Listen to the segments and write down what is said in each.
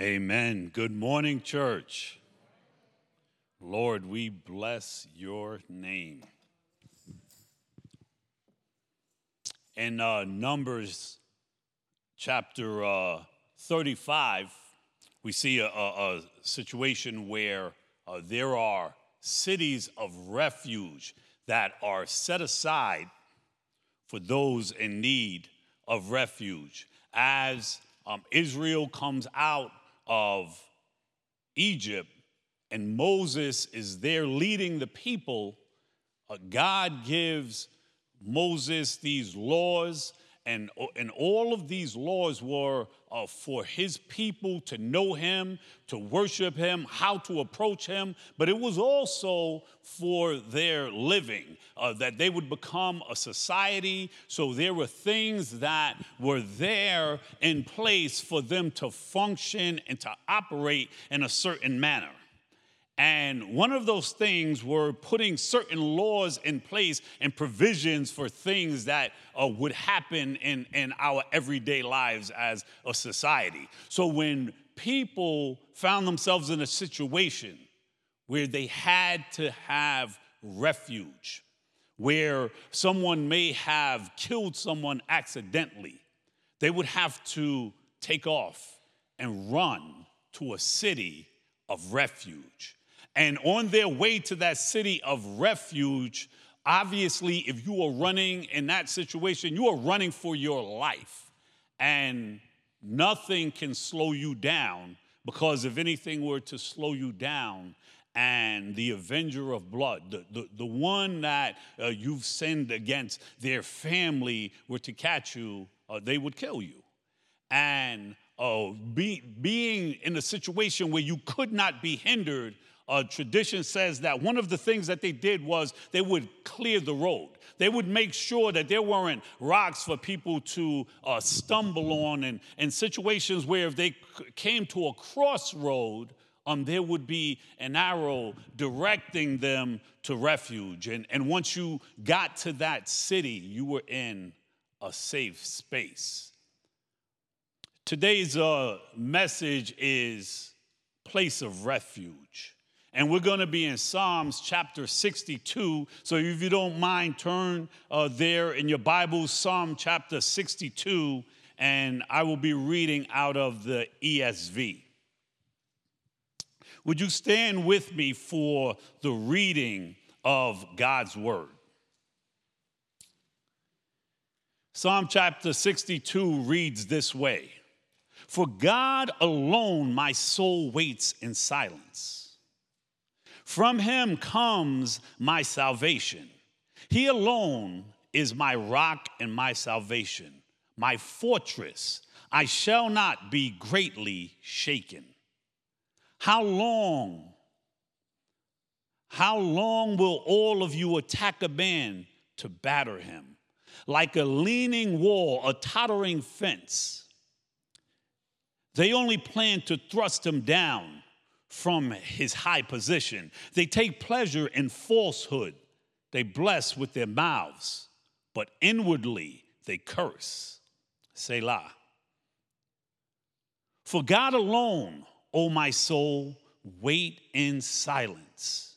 Amen. Good morning, church. Lord, we bless your name. In uh, Numbers chapter uh, 35, we see a, a, a situation where uh, there are cities of refuge that are set aside for those in need of refuge. As um, Israel comes out of Egypt, and Moses is there leading the people, uh, God gives Moses these laws and, and all of these laws were uh, for his people to know him, to worship him, how to approach him, but it was also for their living, uh, that they would become a society. So there were things that were there in place for them to function and to operate in a certain manner. And one of those things were putting certain laws in place and provisions for things that uh, would happen in, in our everyday lives as a society. So when people found themselves in a situation where they had to have refuge, where someone may have killed someone accidentally, they would have to take off and run to a city of refuge. And on their way to that city of refuge, obviously, if you are running in that situation, you are running for your life. And nothing can slow you down because if anything were to slow you down, and the avenger of blood, the, the, the one that uh, you've sinned against, their family were to catch you, uh, they would kill you. And uh, be, being in a situation where you could not be hindered uh, tradition says that one of the things that they did was they would clear the road. They would make sure that there weren't rocks for people to uh, stumble on, and, and situations where if they came to a crossroad, um, there would be an arrow directing them to refuge. And, and once you got to that city, you were in a safe space. Today's uh, message is place of refuge. And we're going to be in Psalms chapter 62. So if you don't mind, turn uh, there in your Bibles, Psalm chapter 62, and I will be reading out of the ESV. Would you stand with me for the reading of God's word? Psalm chapter 62 reads this way For God alone my soul waits in silence from him comes my salvation. He alone is my rock and my salvation, my fortress. I shall not be greatly shaken. How long? How long will all of you attack a man to batter him? Like a leaning wall, a tottering fence. They only plan to thrust him down from his high position. They take pleasure in falsehood. They bless with their mouths, but inwardly they curse. Selah. For God alone, O my soul, wait in silence,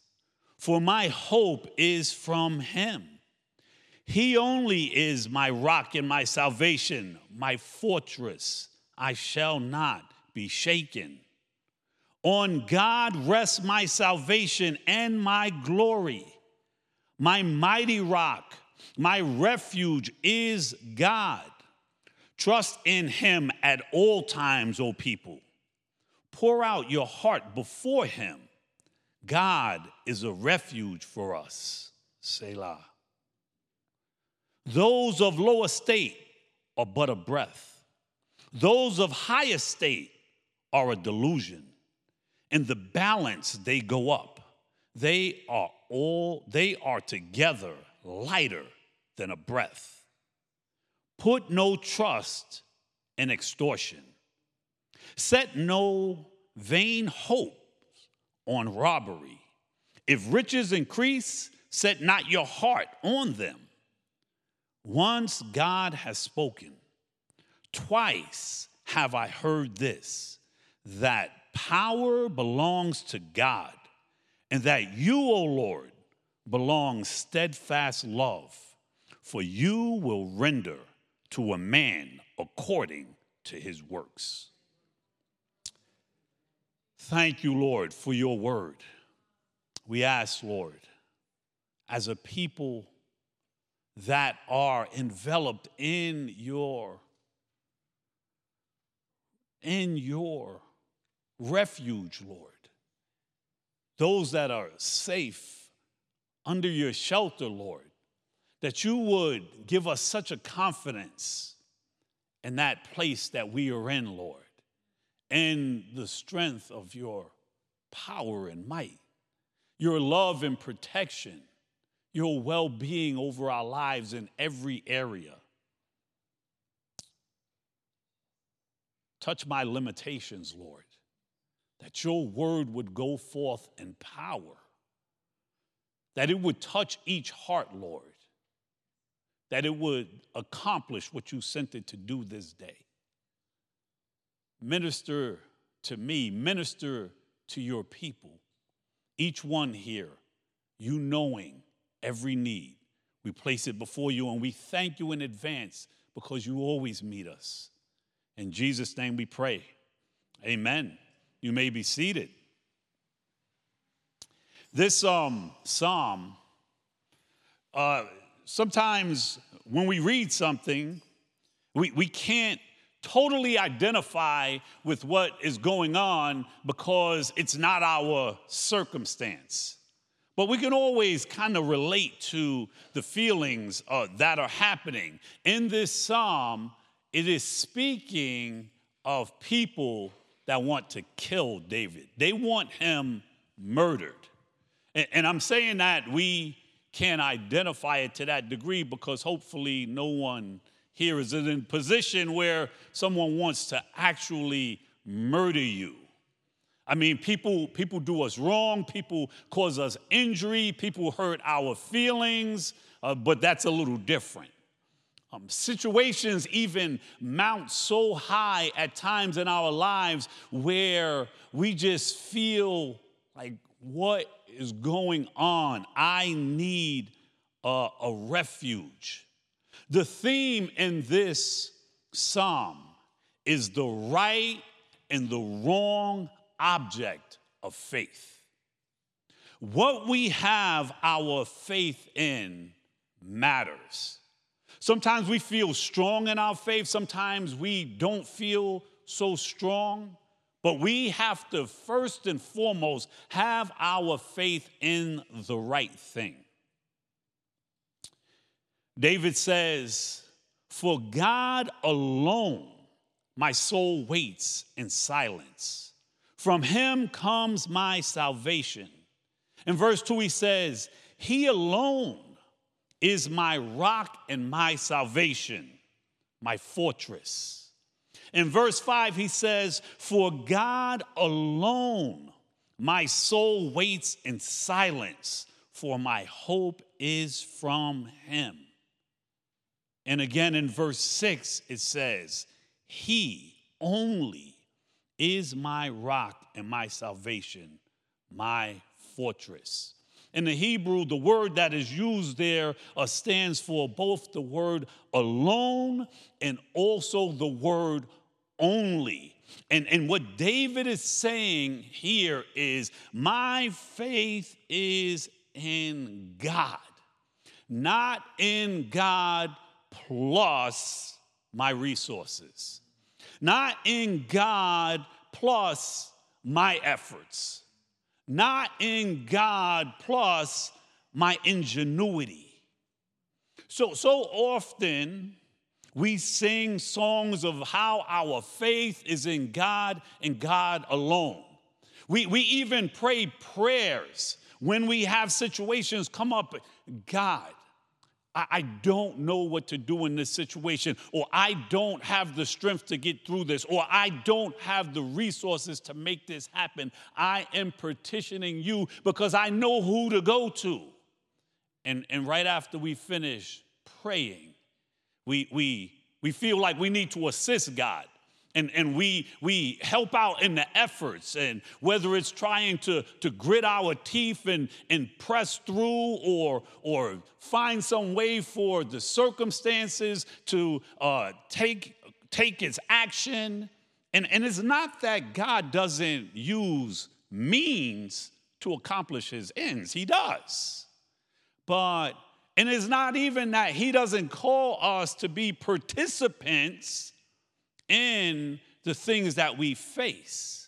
for my hope is from him. He only is my rock and my salvation, my fortress. I shall not be shaken. On God rests my salvation and my glory. My mighty rock, my refuge is God. Trust in him at all times, O people. Pour out your heart before him. God is a refuge for us. Selah. Those of low estate are but a breath, those of high estate are a delusion in the balance they go up. They are all, they are together lighter than a breath. Put no trust in extortion. Set no vain hope on robbery. If riches increase, set not your heart on them. Once God has spoken, twice have I heard this that power belongs to God, and that you, O Lord, belong steadfast love, for you will render to a man according to his works. Thank you, Lord, for your word. We ask, Lord, as a people that are enveloped in your in your refuge, Lord. Those that are safe under your shelter, Lord, that you would give us such a confidence in that place that we are in, Lord, and the strength of your power and might, your love and protection, your well being over our lives in every area. Touch my limitations, Lord, that your word would go forth in power, that it would touch each heart, Lord, that it would accomplish what you sent it to do this day. Minister to me, minister to your people, each one here, you knowing every need. We place it before you and we thank you in advance because you always meet us. In Jesus' name we pray. Amen. You may be seated. This um, psalm, uh, sometimes when we read something, we, we can't totally identify with what is going on because it's not our circumstance. But we can always kind of relate to the feelings uh, that are happening. In this psalm, it is speaking of people that want to kill David. They want him murdered. And, and I'm saying that we can't identify it to that degree because hopefully no one here is in a position where someone wants to actually murder you. I mean, people, people do us wrong, people cause us injury, people hurt our feelings, uh, but that's a little different. Um, situations even mount so high at times in our lives where we just feel like, what is going on? I need a, a refuge. The theme in this psalm is the right and the wrong object of faith. What we have our faith in matters. Sometimes we feel strong in our faith, sometimes we don't feel so strong. But we have to first and foremost have our faith in the right thing. David says, For God alone my soul waits in silence. From him comes my salvation. In verse 2, he says, He alone is my rock and my salvation, my fortress. In verse 5, he says, For God alone my soul waits in silence, for my hope is from him. And again in verse 6, it says, He only is my rock and my salvation, my fortress. In the Hebrew, the word that is used there uh, stands for both the word alone and also the word only. And, and what David is saying here is, My faith is in God, not in God plus my resources, not in God plus my efforts not in God plus my ingenuity. So, so often we sing songs of how our faith is in God and God alone. We, we even pray prayers when we have situations come up God, I don't know what to do in this situation, or I don't have the strength to get through this, or I don't have the resources to make this happen. I am petitioning you because I know who to go to. And, and right after we finish praying, we, we, we feel like we need to assist God. And, and we, we help out in the efforts and whether it's trying to, to grit our teeth and, and press through or, or find some way for the circumstances to uh, take, take its action. And, and it's not that god doesn't use means to accomplish his ends. He does. But and it's not even that he doesn't call us to be participants in the things that we face.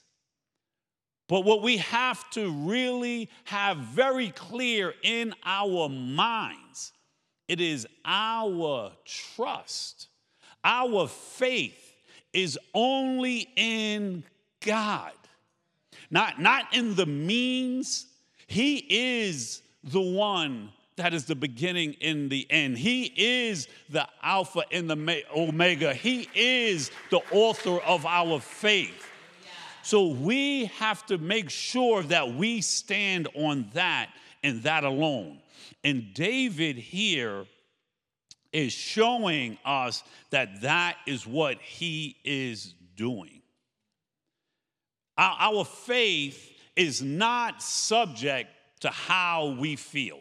But what we have to really have very clear in our minds, it is our trust, our faith is only in God, not, not in the means. He is the one that is the beginning in the end. He is the Alpha and the Omega. He is the author of our faith. So we have to make sure that we stand on that and that alone. And David here is showing us that that is what he is doing. Our, faith is not subject to how we feel.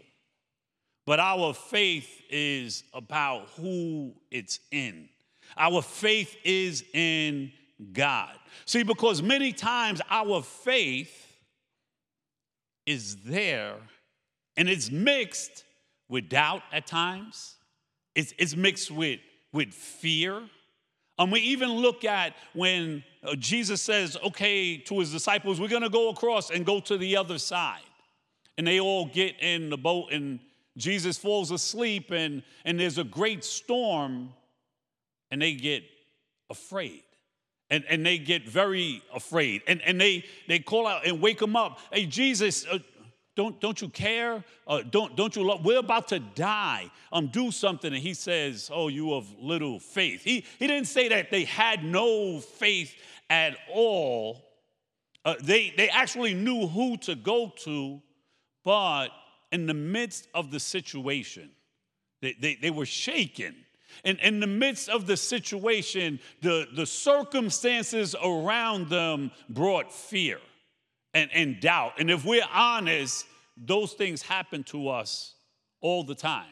But our faith is about who it's in. Our faith is in God. See, because many times our faith is there and it's mixed with doubt at times, it's, it's mixed with, with fear. And we even look at when uh, Jesus says, okay, to his disciples, we're gonna go across and go to the other side. And they all get in the boat and Jesus falls asleep and, and there's a great storm, and they get afraid. And, and they get very afraid. And, and they, they call out and wake him up. Hey, Jesus, uh, don't, don't you care? Uh, don't, don't you love? We're about to die. Um, do something. And he says, Oh, you of little faith. He, he didn't say that they had no faith at all. Uh, they, they actually knew who to go to, but in the midst of the situation, they, they, they were shaken. And in the midst of the situation, the, the circumstances around them brought fear and, and doubt. And if we're honest, those things happen to us all the time.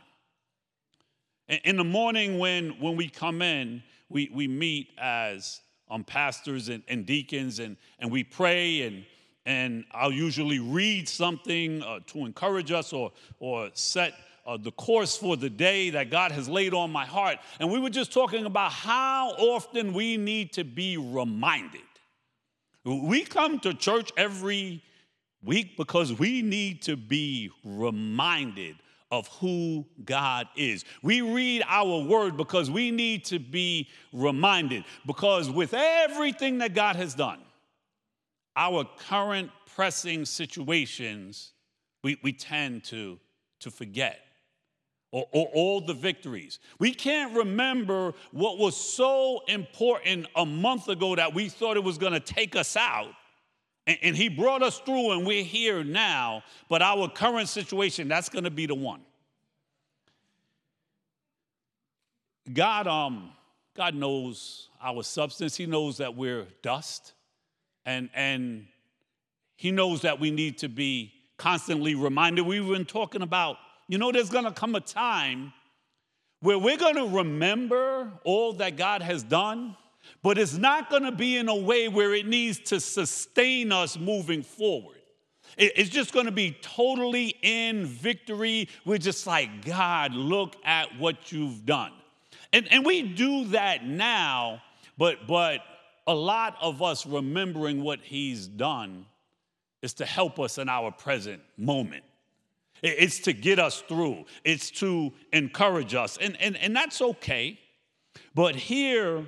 In the morning, when, when we come in, we, we meet as um, pastors and, and deacons and, and we pray and and I'll usually read something uh, to encourage us or, or set uh, the course for the day that God has laid on my heart. And we were just talking about how often we need to be reminded. We come to church every week because we need to be reminded of who God is. We read our word because we need to be reminded. Because with everything that God has done, our current pressing situations, we, we tend to, to forget. Or, or, all the victories. We can't remember what was so important a month ago that we thought it was to take us out. And, and, He brought us through, and we're here now. But our current situation, that's to be the one. God, um, God knows our substance. He knows that we're dust. And, and he knows that we need to be constantly reminded. We've been talking about, you know, there's gonna come a time where we're gonna remember all that God has done, but it's not gonna be in a way where it needs to sustain us moving forward. It's just gonna be totally in victory. We're just like, God, look at what you've done. And, and we do that now, but, but a lot of us remembering what he's done is to help us in our present moment. It's to get us through, it's to encourage us, and, and, and that's okay. But here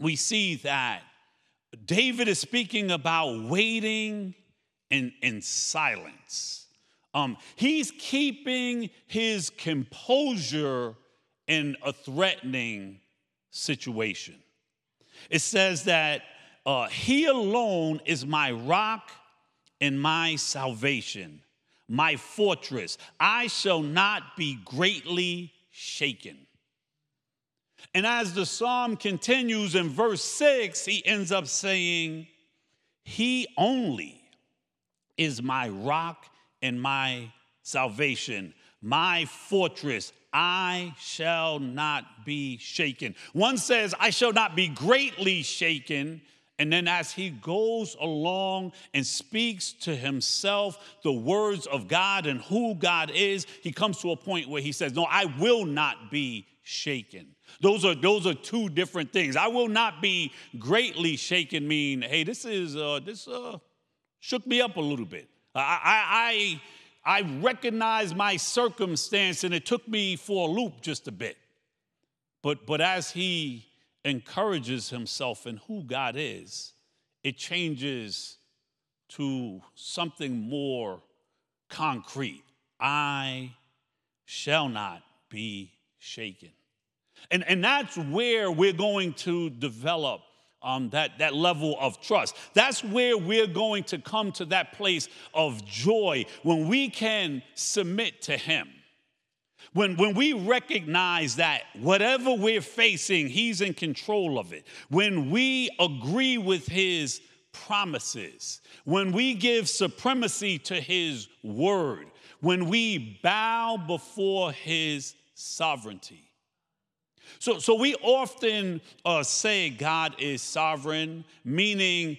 we see that David is speaking about waiting in, in silence. Um, he's keeping his composure in a threatening situation. It says that uh, He alone is my rock and my salvation, my fortress. I shall not be greatly shaken. And as the psalm continues in verse 6, he ends up saying, He only is my rock and my salvation, my fortress. I shall not be shaken. One says, I shall not be greatly shaken. And then, as he goes along and speaks to himself the words of God and who God is, he comes to a point where he says, No, I will not be shaken. Those are, those are two different things. I will not be greatly shaken, mean, hey, this is, uh, this uh, shook me up a little bit. I, I, I recognize my circumstance and it took me for a loop just a bit. But, but as he encourages himself in who God is, it changes to something more concrete. I shall not be shaken. And, and that's where we're going to develop um, that, that level of trust. That's where we're going to come to that place of joy when we can submit to Him. When, when we recognize that whatever we're facing, He's in control of it. When we agree with His promises, when we give supremacy to His word, when we bow before His sovereignty. So, so we often uh, say God is sovereign, meaning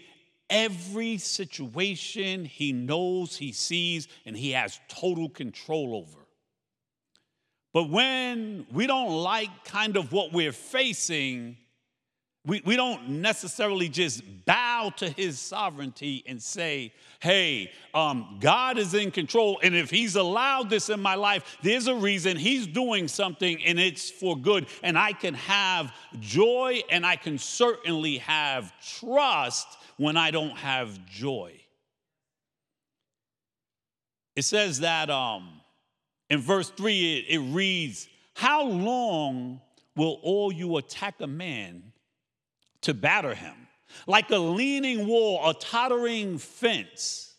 every situation He knows, He sees, and He has total control over. But when we don't like kind of what we're facing, we, we don't necessarily just bow to his sovereignty and say, hey, um, God is in control. And if he's allowed this in my life, there's a reason he's doing something and it's for good. And I can have joy and I can certainly have trust when I don't have joy. It says that um, in verse 3, it, it reads, How long will all you attack a man to batter him? Like a leaning wall, a tottering fence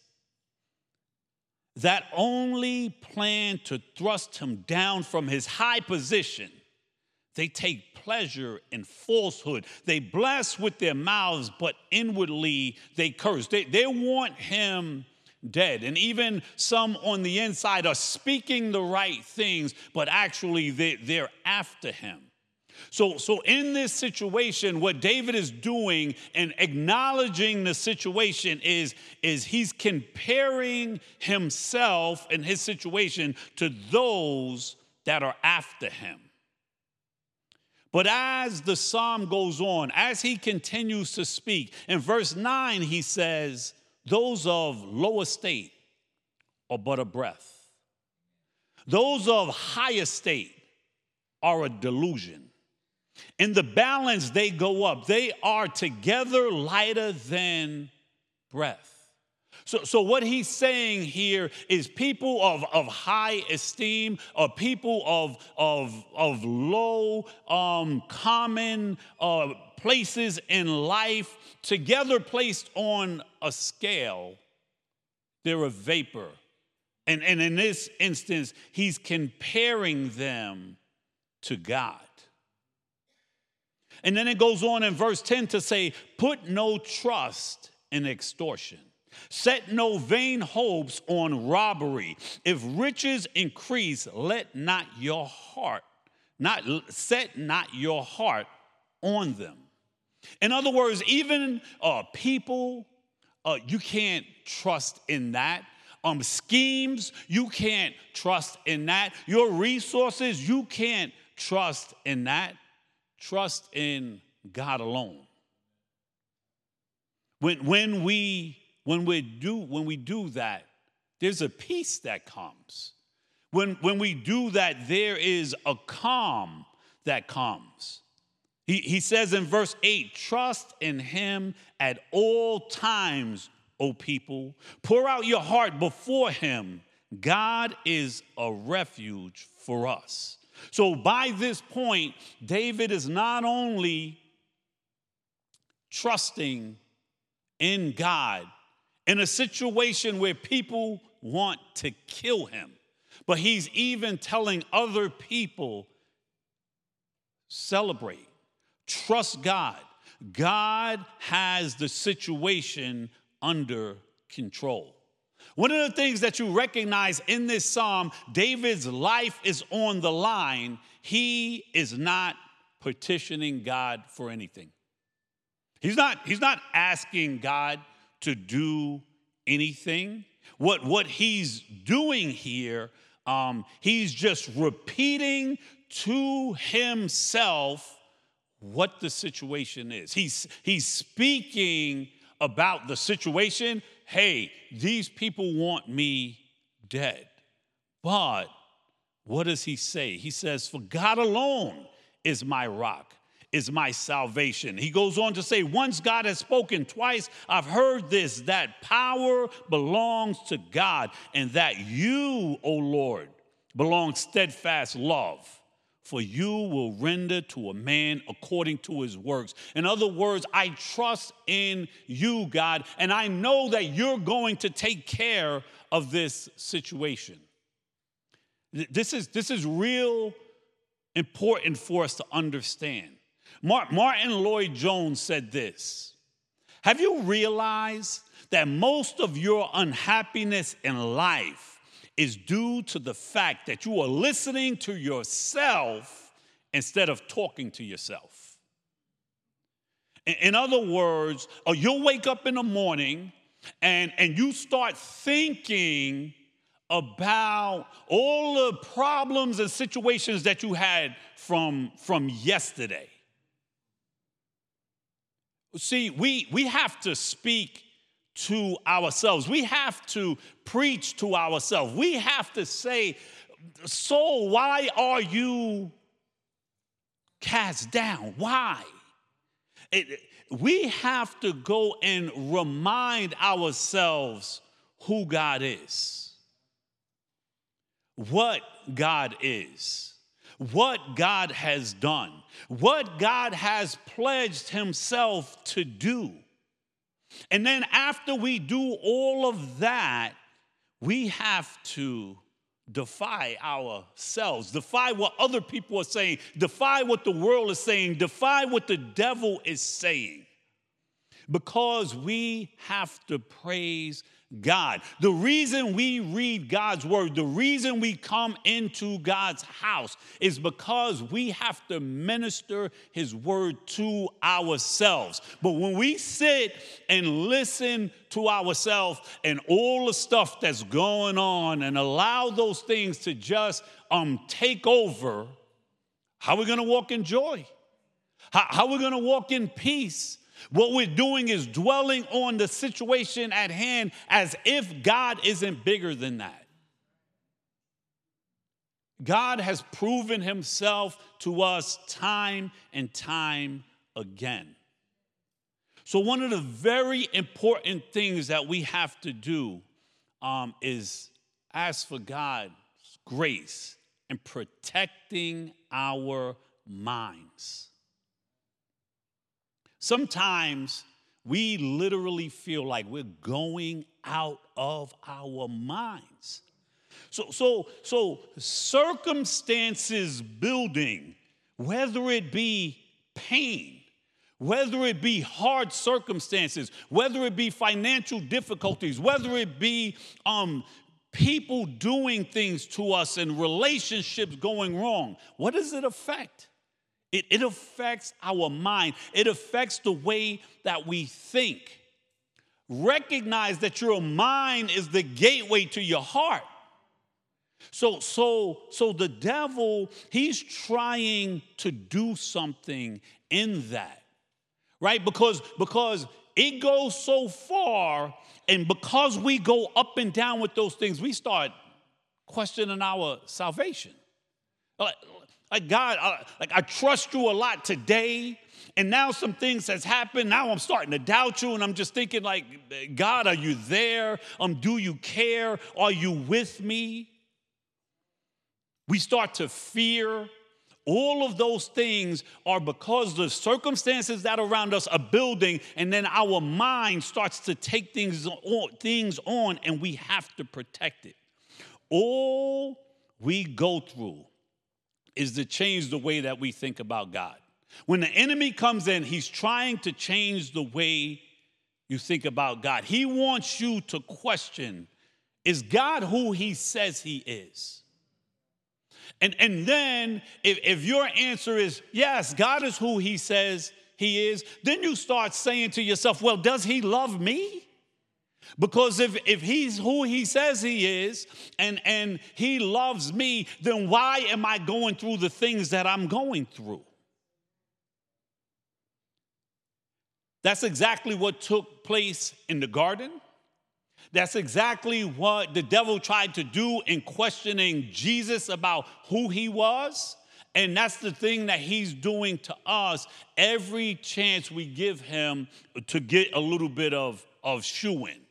that only plan to thrust him down from his high position. They take pleasure in falsehood. They bless with their mouths, but inwardly they curse. They, they want him dead. And even some on the inside are speaking the right things, but actually they, they're after him. So, so in this situation, what David is doing and acknowledging the situation is, is he's comparing himself and his situation to those that are after him. But as the psalm goes on, as he continues to speak, in verse 9, he says, those of low estate are but a breath. Those of high estate are a delusion. In the balance, they go up. They are together lighter than breath. So, so what he's saying here is people of, of high esteem, or people of, of, of low, um, common uh, places in life, together placed on a scale, they're a vapor. And, and in this instance, he's comparing them to God. And then it goes on in verse 10 to say, Put no trust in extortion. Set no vain hopes on robbery. If riches increase, let not your heart, not set not your heart on them. In other words, even uh, people, uh, you can't trust in that. Um, schemes, you can't trust in that. Your resources, you can't trust in that. Trust in God alone. When, when we when we do when we do that, there's a peace that comes. When, when we do that, there is a calm that comes. He, he says in verse 8, trust in him at all times, O people. Pour out your heart before him. God is a refuge for us. So by this point, David is not only trusting in God in a situation where people want to kill him, but he's even telling other people celebrate, trust God. God has the situation under control. One of the things that you recognize in this psalm, David's life is on the line. He is not petitioning God for anything. He's not, he's not asking God to do anything. What, what he's doing here, um, he's just repeating to himself what the situation is. He's, he's speaking about the situation. Hey, these people want me dead. But what does he say? He says, For God alone is my rock is my salvation. He goes on to say, Once God has spoken, twice I've heard this, that power belongs to God, and that you, O Lord, belong steadfast love. For you will render to a man according to his works. In other words, I trust in you, God, and I know that you're going to take care of this situation. This is, this is real important for us to understand. Martyn Lloyd-Jones said this Have you realized that most of your unhappiness in life is due to the fact that you are listening to yourself instead of talking to yourself? In other words, uh, you'll wake up in the morning and, and you start thinking about all the problems and situations that you had from, from yesterday. See, we, we have to speak to ourselves. We have to preach to ourselves. We have to say, Soul, why are you cast down? Why? It, we have to go and remind ourselves who God is, what God is what God has done, what God has pledged Himself to do. And then after we do all of that, we have to defy ourselves, defy what other people are saying, defy what the world is saying, defy what the devil is saying. Because we have to praise God. The reason we read God's word, the reason we come into God's house is because we have to minister his word to ourselves. But when we sit and listen to ourselves and all the stuff that's going on and allow those things to just um, take over, how are we going to walk in joy? How, how are we going to walk in peace? What we're doing is dwelling on the situation at hand as if God isn't bigger than that. God has proven himself to us time and time again. So, one of the very important things that we have to do um, is ask for God's grace in protecting our minds. Sometimes we literally feel like we're going out of our minds. So, so, so circumstances building, whether it be pain, whether it be hard circumstances, whether it be financial difficulties, whether it be um, people doing things to us and relationships going wrong, what does it affect? It, it affects our mind, it affects the way that we think. Recognize that your mind is the gateway to your heart. So, so, so the devil, he's trying to do something in that, right? Because, because it goes so far, and because we go up and down with those things, we start questioning our salvation. Like, God, I, like I trust you a lot today, and now some things has happened. Now I'm starting to doubt you, and I'm just thinking, like, God, are you there? Um, do you care? Are you with me? We start to fear. All of those things are because the circumstances that around us are building, and then our mind starts to take things on, things on, and we have to protect it. All we go through is to change the way that we think about God. When the enemy comes in, he's trying to change the way you think about God. He wants you to question is God who he says he is? And, and then, if, if your answer is yes, God is who he says he is, then you start saying to yourself, well, does he love me? Because if, if he's who he says he is and, and he loves me, then why am I going through the things that I'm going through? That's exactly what took place in the garden. That's exactly what the devil tried to do in questioning Jesus about who he was. And that's the thing that he's doing to us every chance we give him to get a little bit of, of shoeing. That,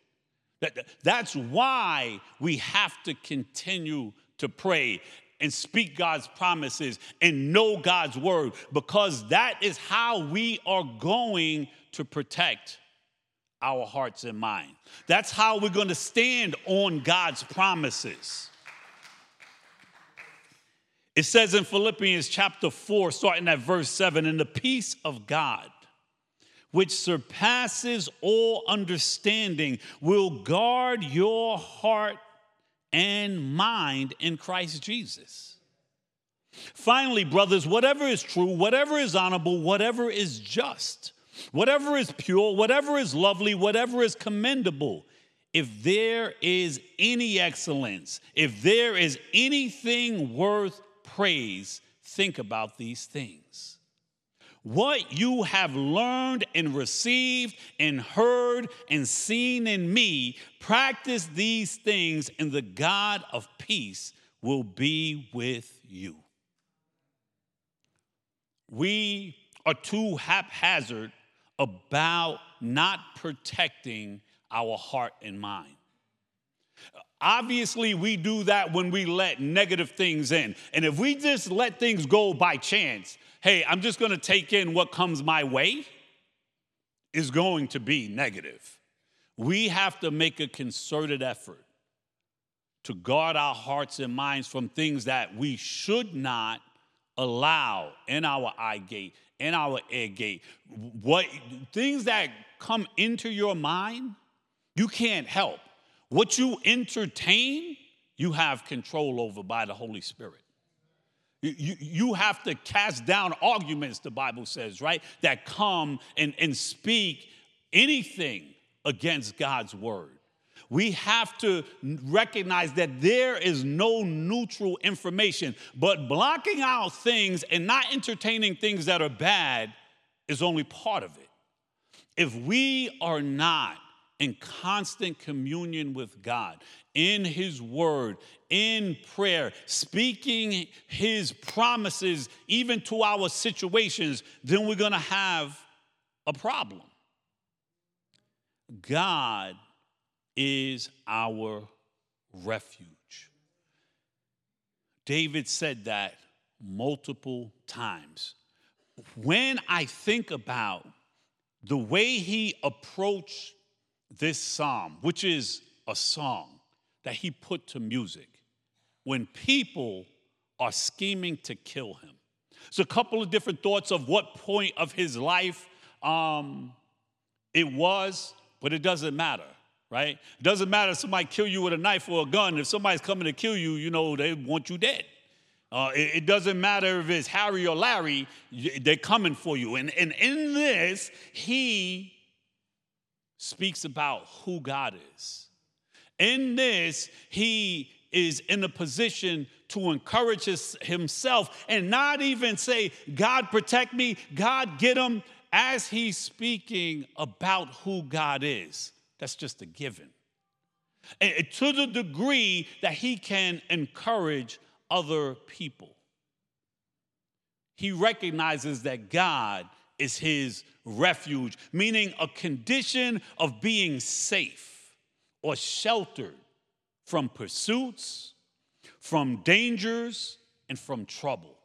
that's why we have to continue to pray and speak God's promises and know God's word, because that is how we are going to protect our hearts and mind. That's how we're going to stand on God's promises. It says in Philippians chapter 4, starting at verse 7, in the peace of God, which surpasses all understanding, will guard your heart and mind in Christ Jesus. Finally, brothers, whatever is true, whatever is honorable, whatever is just, whatever is pure, whatever is lovely, whatever is commendable, if there is any excellence, if there is anything worth praise, think about these things. What you have learned and received and heard and seen in me, practice these things, and the God of peace will be with you. We are too haphazard about not protecting our heart and mind. Obviously, we do that when we let negative things in. And if we just let things go by chance, hey, I'm just gonna take in what comes my way, is going to be negative. We have to make a concerted effort to guard our hearts and minds from things that we should not allow in our eye gate, in our ear gate. What things that come into your mind, you can't help. What you entertain, you have control over by the Holy Spirit. You, you, have to cast down arguments, the Bible says, right? That come and, and speak anything against God's word. We have to recognize that there is no neutral information, but blocking out things and not entertaining things that are bad is only part of it. If we are not in constant communion with God, in His Word, in prayer, speaking His promises even to our situations, then we're gonna have a problem. God is our refuge. David said that multiple times. When I think about the way he approached this psalm, which is a song that he put to music when people are scheming to kill him. So, a couple of different thoughts of what point of his life um, it was, but it doesn't matter, right? It doesn't matter if somebody kill you with a knife or a gun. If somebody's coming to kill you, you know they want you dead. Uh, it, it, doesn't matter if it's Harry or Larry, they're coming for you. And, and in this, he speaks about who God is. In this, he is in a position to encourage his, himself and not even say, God, protect me, God, get him, as he's speaking about who God is. That's just a given. And to the degree that he can encourage other people, he recognizes that God is his refuge, meaning a condition of being safe or sheltered from pursuits, from dangers, and from trouble.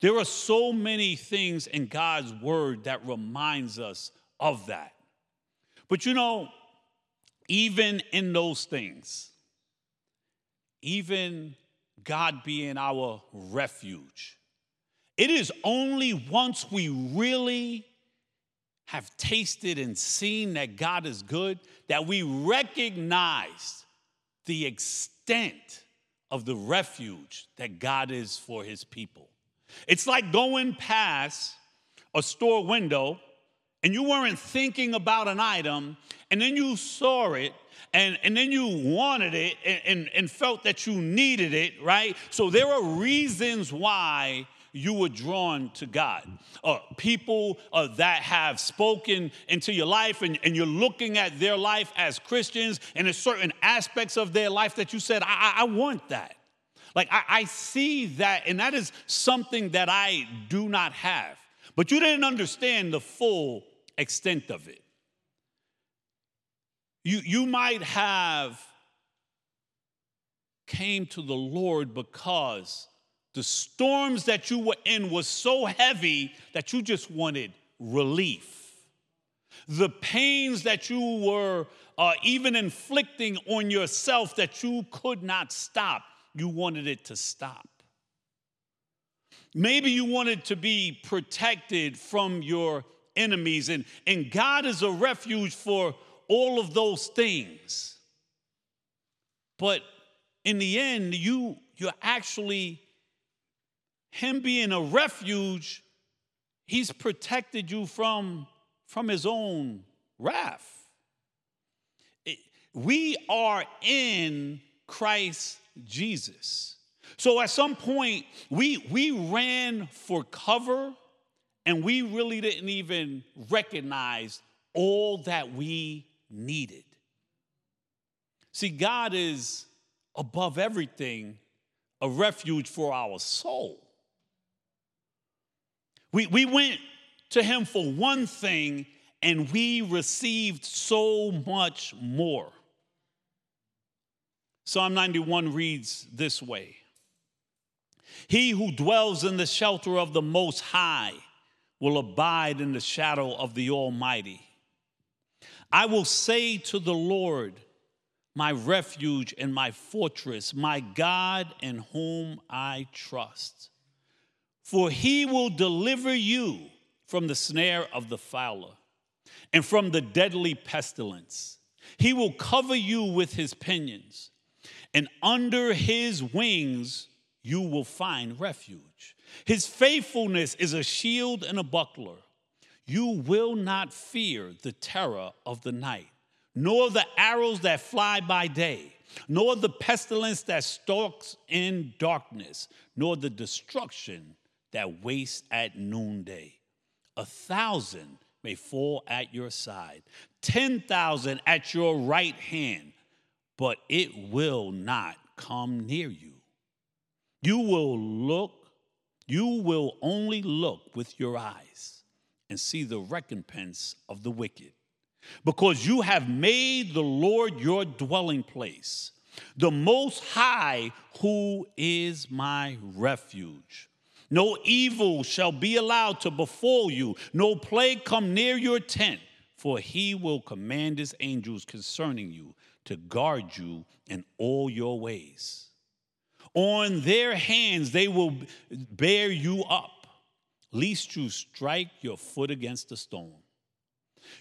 There are so many things in God's word that reminds us of that. But you know, even in those things, even God being our refuge. It is only once we really have tasted and seen that God is good that we recognize the extent of the refuge that God is for his people. It's like going past a store window and you weren't thinking about an item and then you saw it and, and then you wanted it and, and, and felt that you needed it, right? So there are reasons why you were drawn to God. Uh, people uh, that have spoken into your life and, and you're looking at their life as Christians and there's certain aspects of their life that you said, I, I want that. Like I, I see that, and that is something that I do not have. But you didn't understand the full extent of it. You, you might have came to the Lord because the storms that you were in was so heavy that you just wanted relief. The pains that you were uh, even inflicting on yourself that you could not stop, you wanted it to stop. Maybe you wanted to be protected from your enemies, and, and God is a refuge for all of those things. But in the end, you, you're actually, Him being a refuge, He's protected you from, from His own wrath. It, we are in Christ Jesus. So at some point, we, we ran for cover and we really didn't even recognize all that we needed. See, God is above everything a refuge for our soul. We, we went to Him for one thing and we received so much more. Psalm 91 reads this way He who dwells in the shelter of the Most High will abide in the shadow of the Almighty. I will say to the Lord, my refuge and my fortress, my God in whom I trust. For he will deliver you from the snare of the fowler and from the deadly pestilence. He will cover you with his pinions, and under his wings you will find refuge. His faithfulness is a shield and a buckler. You will not fear the terror of the night, nor the arrows that fly by day, nor the pestilence that stalks in darkness, nor the destruction that wastes at noonday. A thousand may fall at your side, 10,000 at your right hand, but it will not come near you. You will look, you will only look with your eyes and see the recompense of the wicked. Because you have made the Lord your dwelling place, the Most High, who is my refuge. No evil shall be allowed to befall you, no plague come near your tent, for he will command his angels concerning you to guard you in all your ways. On their hands they will bear you up lest you strike your foot against a stone.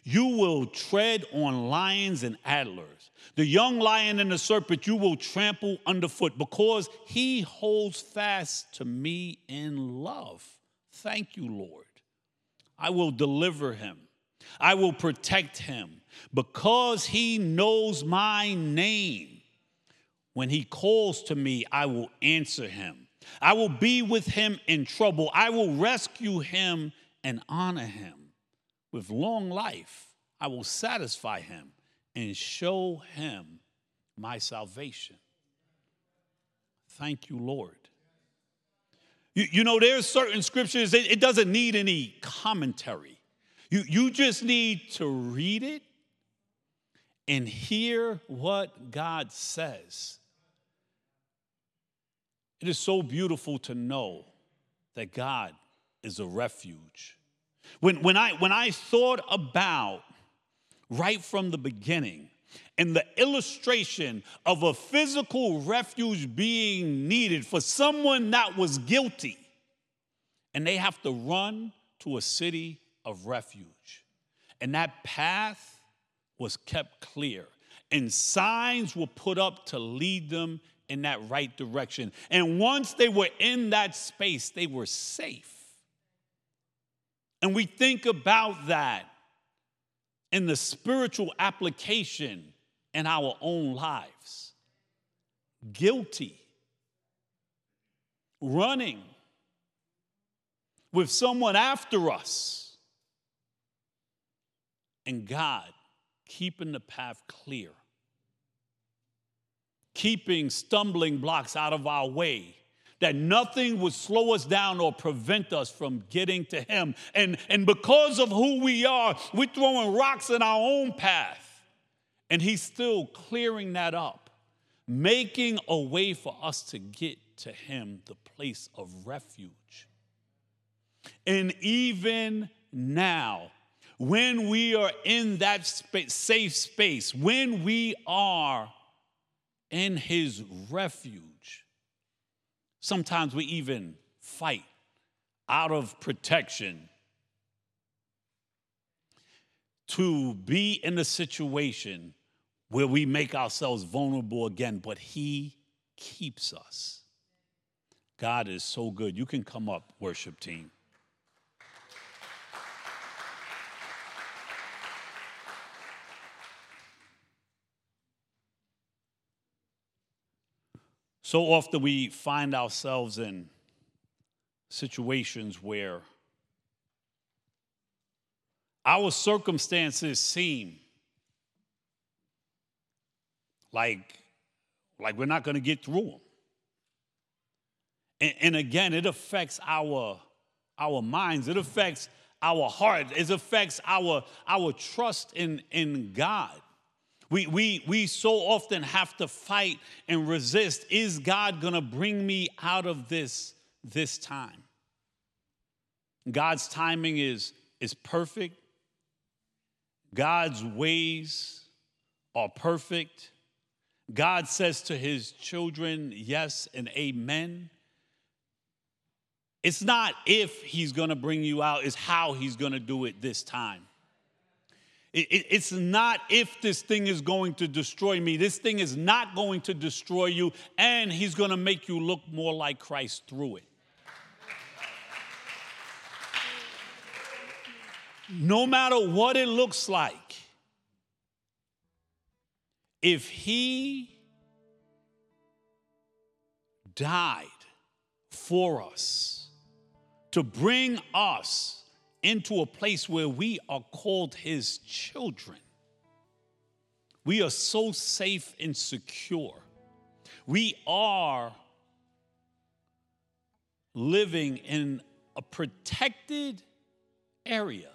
You will tread on lions and adlers. The young lion and the serpent you will trample underfoot because he holds fast to me in love. Thank you, Lord. I will deliver him. I will protect him because he knows my name. When he calls to me, I will answer him. I will be with him in trouble. I will rescue him and honor him. With long life, I will satisfy him and show him my salvation. Thank you, Lord. You, you know, there's certain scriptures, it, it doesn't need any commentary. You, you just need to read it and hear what God says. It is so beautiful to know that God is a refuge. When, when, I, when I thought about right from the beginning and the illustration of a physical refuge being needed for someone that was guilty. And they have to run to a city of refuge. And that path was kept clear, and signs were put up to lead them in that right direction. And once they were in that space, they were safe. And we think about that in the spiritual application in our own lives. Guilty, running with someone after us, and God keeping the path clear, keeping stumbling blocks out of our way that nothing would slow us down or prevent us from getting to Him. And, and because of who we are, we're throwing rocks in our own path. And He's still clearing that up, making a way for us to get to Him, the place of refuge. And even now, when we are in that safe space, when we are in His refuge, sometimes we even fight out of protection to be in a situation where we make ourselves vulnerable again, but He keeps us. God is so good. You can come up, worship team. So often we find ourselves in situations where our circumstances seem like, like we're not going to get through them. And, and, again, it affects our, our minds, it affects our heart, it affects our, our trust in, in God. We, we, we so often have to fight and resist. Is God going to bring me out of this this time? God's timing is, is perfect. God's ways are perfect. God says to his children, yes and amen. It's not if he's going to bring you out, it's how he's going to do it this time. It's not if this thing is going to destroy me. This thing is not going to destroy you, and he's going to make you look more like Christ through it. no matter what it looks like, if he died for us to bring us into a place where we are called his children, we are so safe and secure. We are living in a protected area.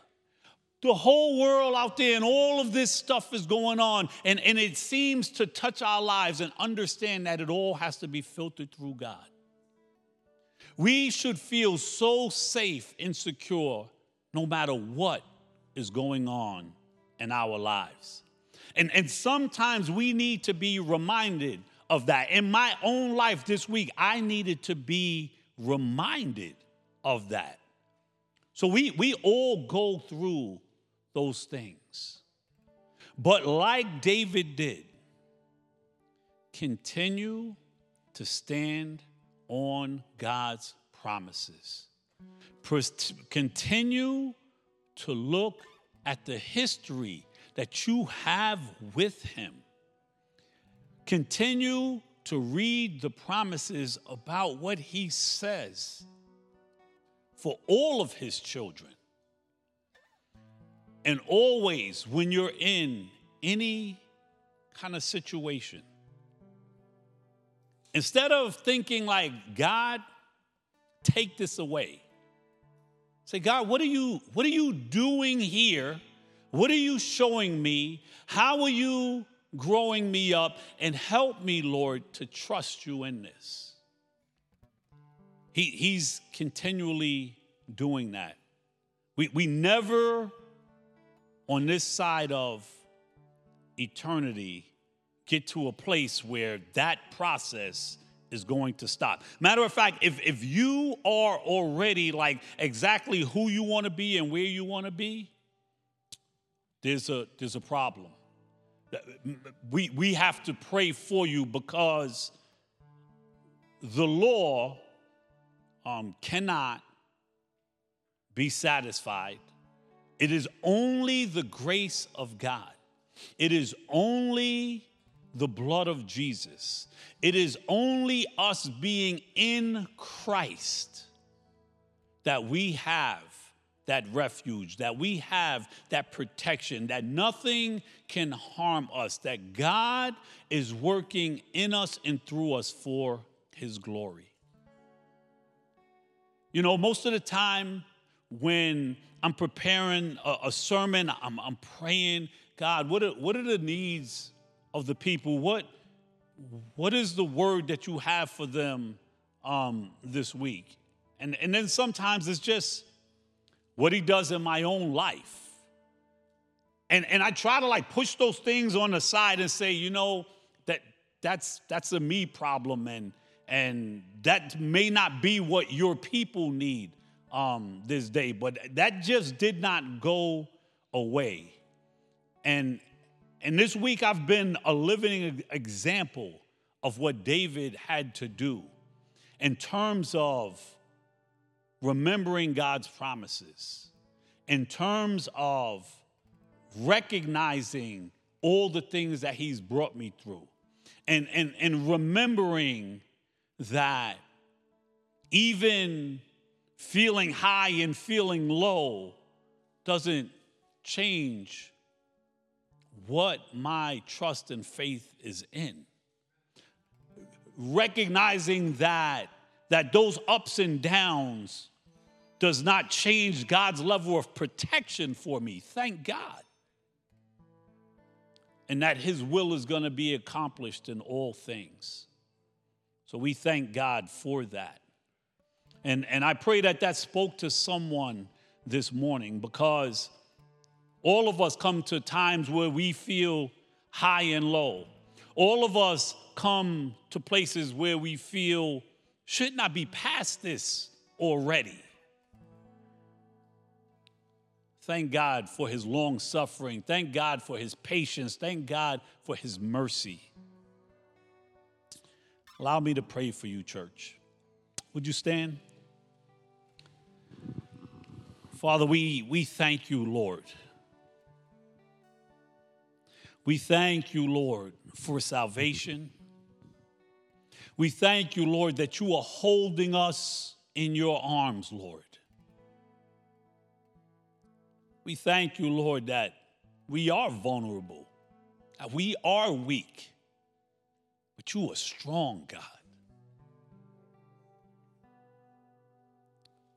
The whole world out there and all of this stuff is going on and, and it seems to touch our lives and understand that it all has to be filtered through god. We should feel so safe and secure no matter what is going on in our lives and, and sometimes we need to be reminded of that in my own life this week i needed to be reminded of that so we, we all go through those things. But like David did, continue to stand on God's promises. Continue to look at the history that you have with Him. Continue to read the promises about what He says for all of His children. And always, when you're in any kind of situation, instead of thinking like, God, take this away, say, God, what are you, what are you doing here? What are you showing me? How are you growing me up? And help me, Lord, to trust you in this. He, he's continually doing that. We, we never on this side of eternity get to a place where that process is going to stop. Matter of fact, if, if you are already like exactly who you want to be and where you want to be, there's a, there's a problem. We, we have to pray for you because the law um, cannot be satisfied. It is only the grace of God. It is only the blood of Jesus. It is only us being in Christ that we have that refuge, that we have that protection, that nothing can harm us, that God is working in us and through us for his glory. You know, most of the time when I'm preparing a, a sermon, I'm, I'm, praying, God, what are, what are the needs of the people? What, what is the word that you have for them um, this week? And, and then sometimes it's just what he does in my own life. And, and I try to like push those things on the side and say, you know, that that's that's a me problem and and that may not be what your people need um, this day, but that just did not go away. And and this week I've been a living example of what David had to do in terms of remembering God's promises, in terms of recognizing all the things that He's brought me through, and, and, and remembering that even feeling high and feeling low doesn't change what my trust and faith is in. Recognizing that, that those ups and downs does not change God's level of protection for me. Thank God. And that His will is going to be accomplished in all things. So we thank God for that. And, and I pray that that spoke to someone this morning because all of us come to times where we feel high and low. All of us come to places where we feel, should not be past this already. Thank God for his long suffering. Thank God for his patience. Thank God for his mercy. Allow me to pray for you, church. Would you stand? Father, we, we thank you, Lord. We thank you, Lord, for salvation. We thank you, Lord, that you are holding us in your arms, Lord. We thank you, Lord, that we are vulnerable, that we are weak but you are strong, God.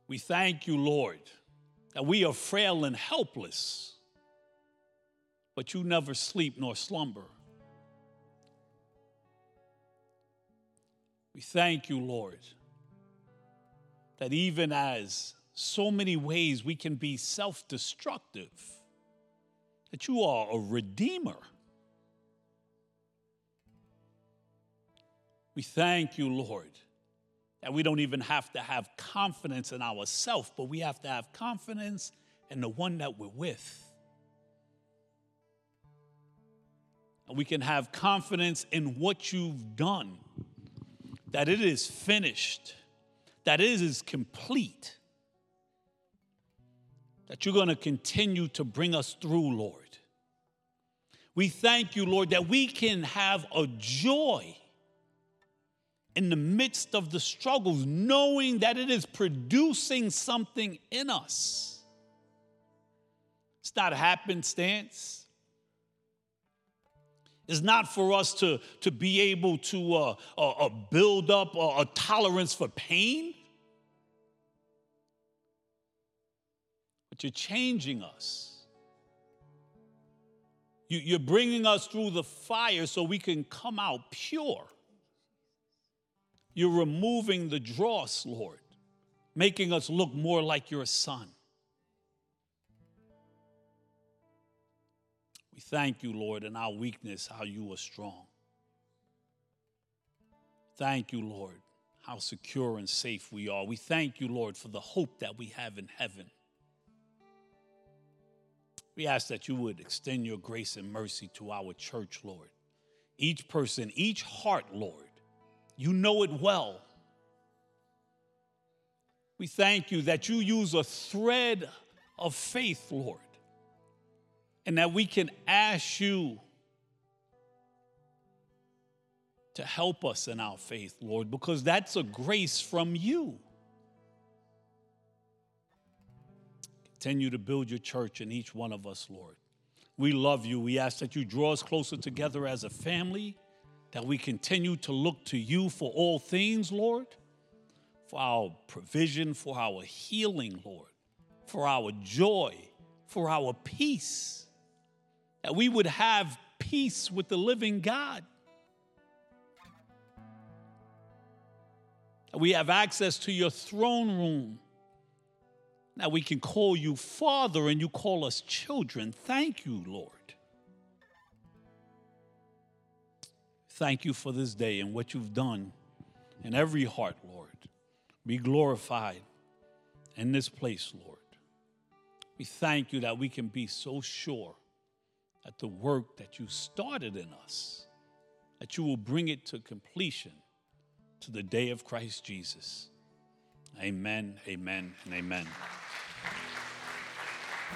We thank you, Lord, that we are frail and helpless, but you never sleep nor slumber. We thank you, Lord, that even as so many ways we can be self destructive, that you are a redeemer. We thank you, Lord, that we don't even have to have confidence in ourselves, but we have to have confidence in the one that we're with. We can have confidence in what you've done, that it is finished, that it is complete, that you're going to continue to bring us through, Lord. We thank you, Lord, that we can have a joy in the midst of the struggles, knowing that it is producing something in us. It's not happenstance. It's not for us to, to be able to uh, uh, uh build up a, a tolerance for pain. But you're changing us. You, you're bringing us through the fire so we can come out pure. You're removing the dross, Lord, making us look more like your son. Thank you, Lord, in our weakness, how you are strong. Thank you, Lord, how secure and safe we are. We thank you, Lord, for the hope that we have in heaven. We ask that you would extend your grace and mercy to our church, Lord. Each person, each heart, Lord. You know it well. We thank you that you use a thread of faith, Lord, and that we can ask you to help us in our faith, Lord, because that's a grace from you. Continue to build your church in each one of us, Lord. We love you. We ask that you draw us closer together as a family, that we continue to look to you for all things, Lord, for our provision, for our healing, Lord, for our joy, for our peace, that we would have peace with the living God. That we have access to your throne room now we can call you Father and you call us children. Thank you, Lord. Thank you for this day and what you've done in every heart, Lord. Be glorified in this place, Lord. We thank you that we can be so sure that the work that you started in us, that you will bring it to completion to the day of Christ Jesus. Amen, amen, and amen.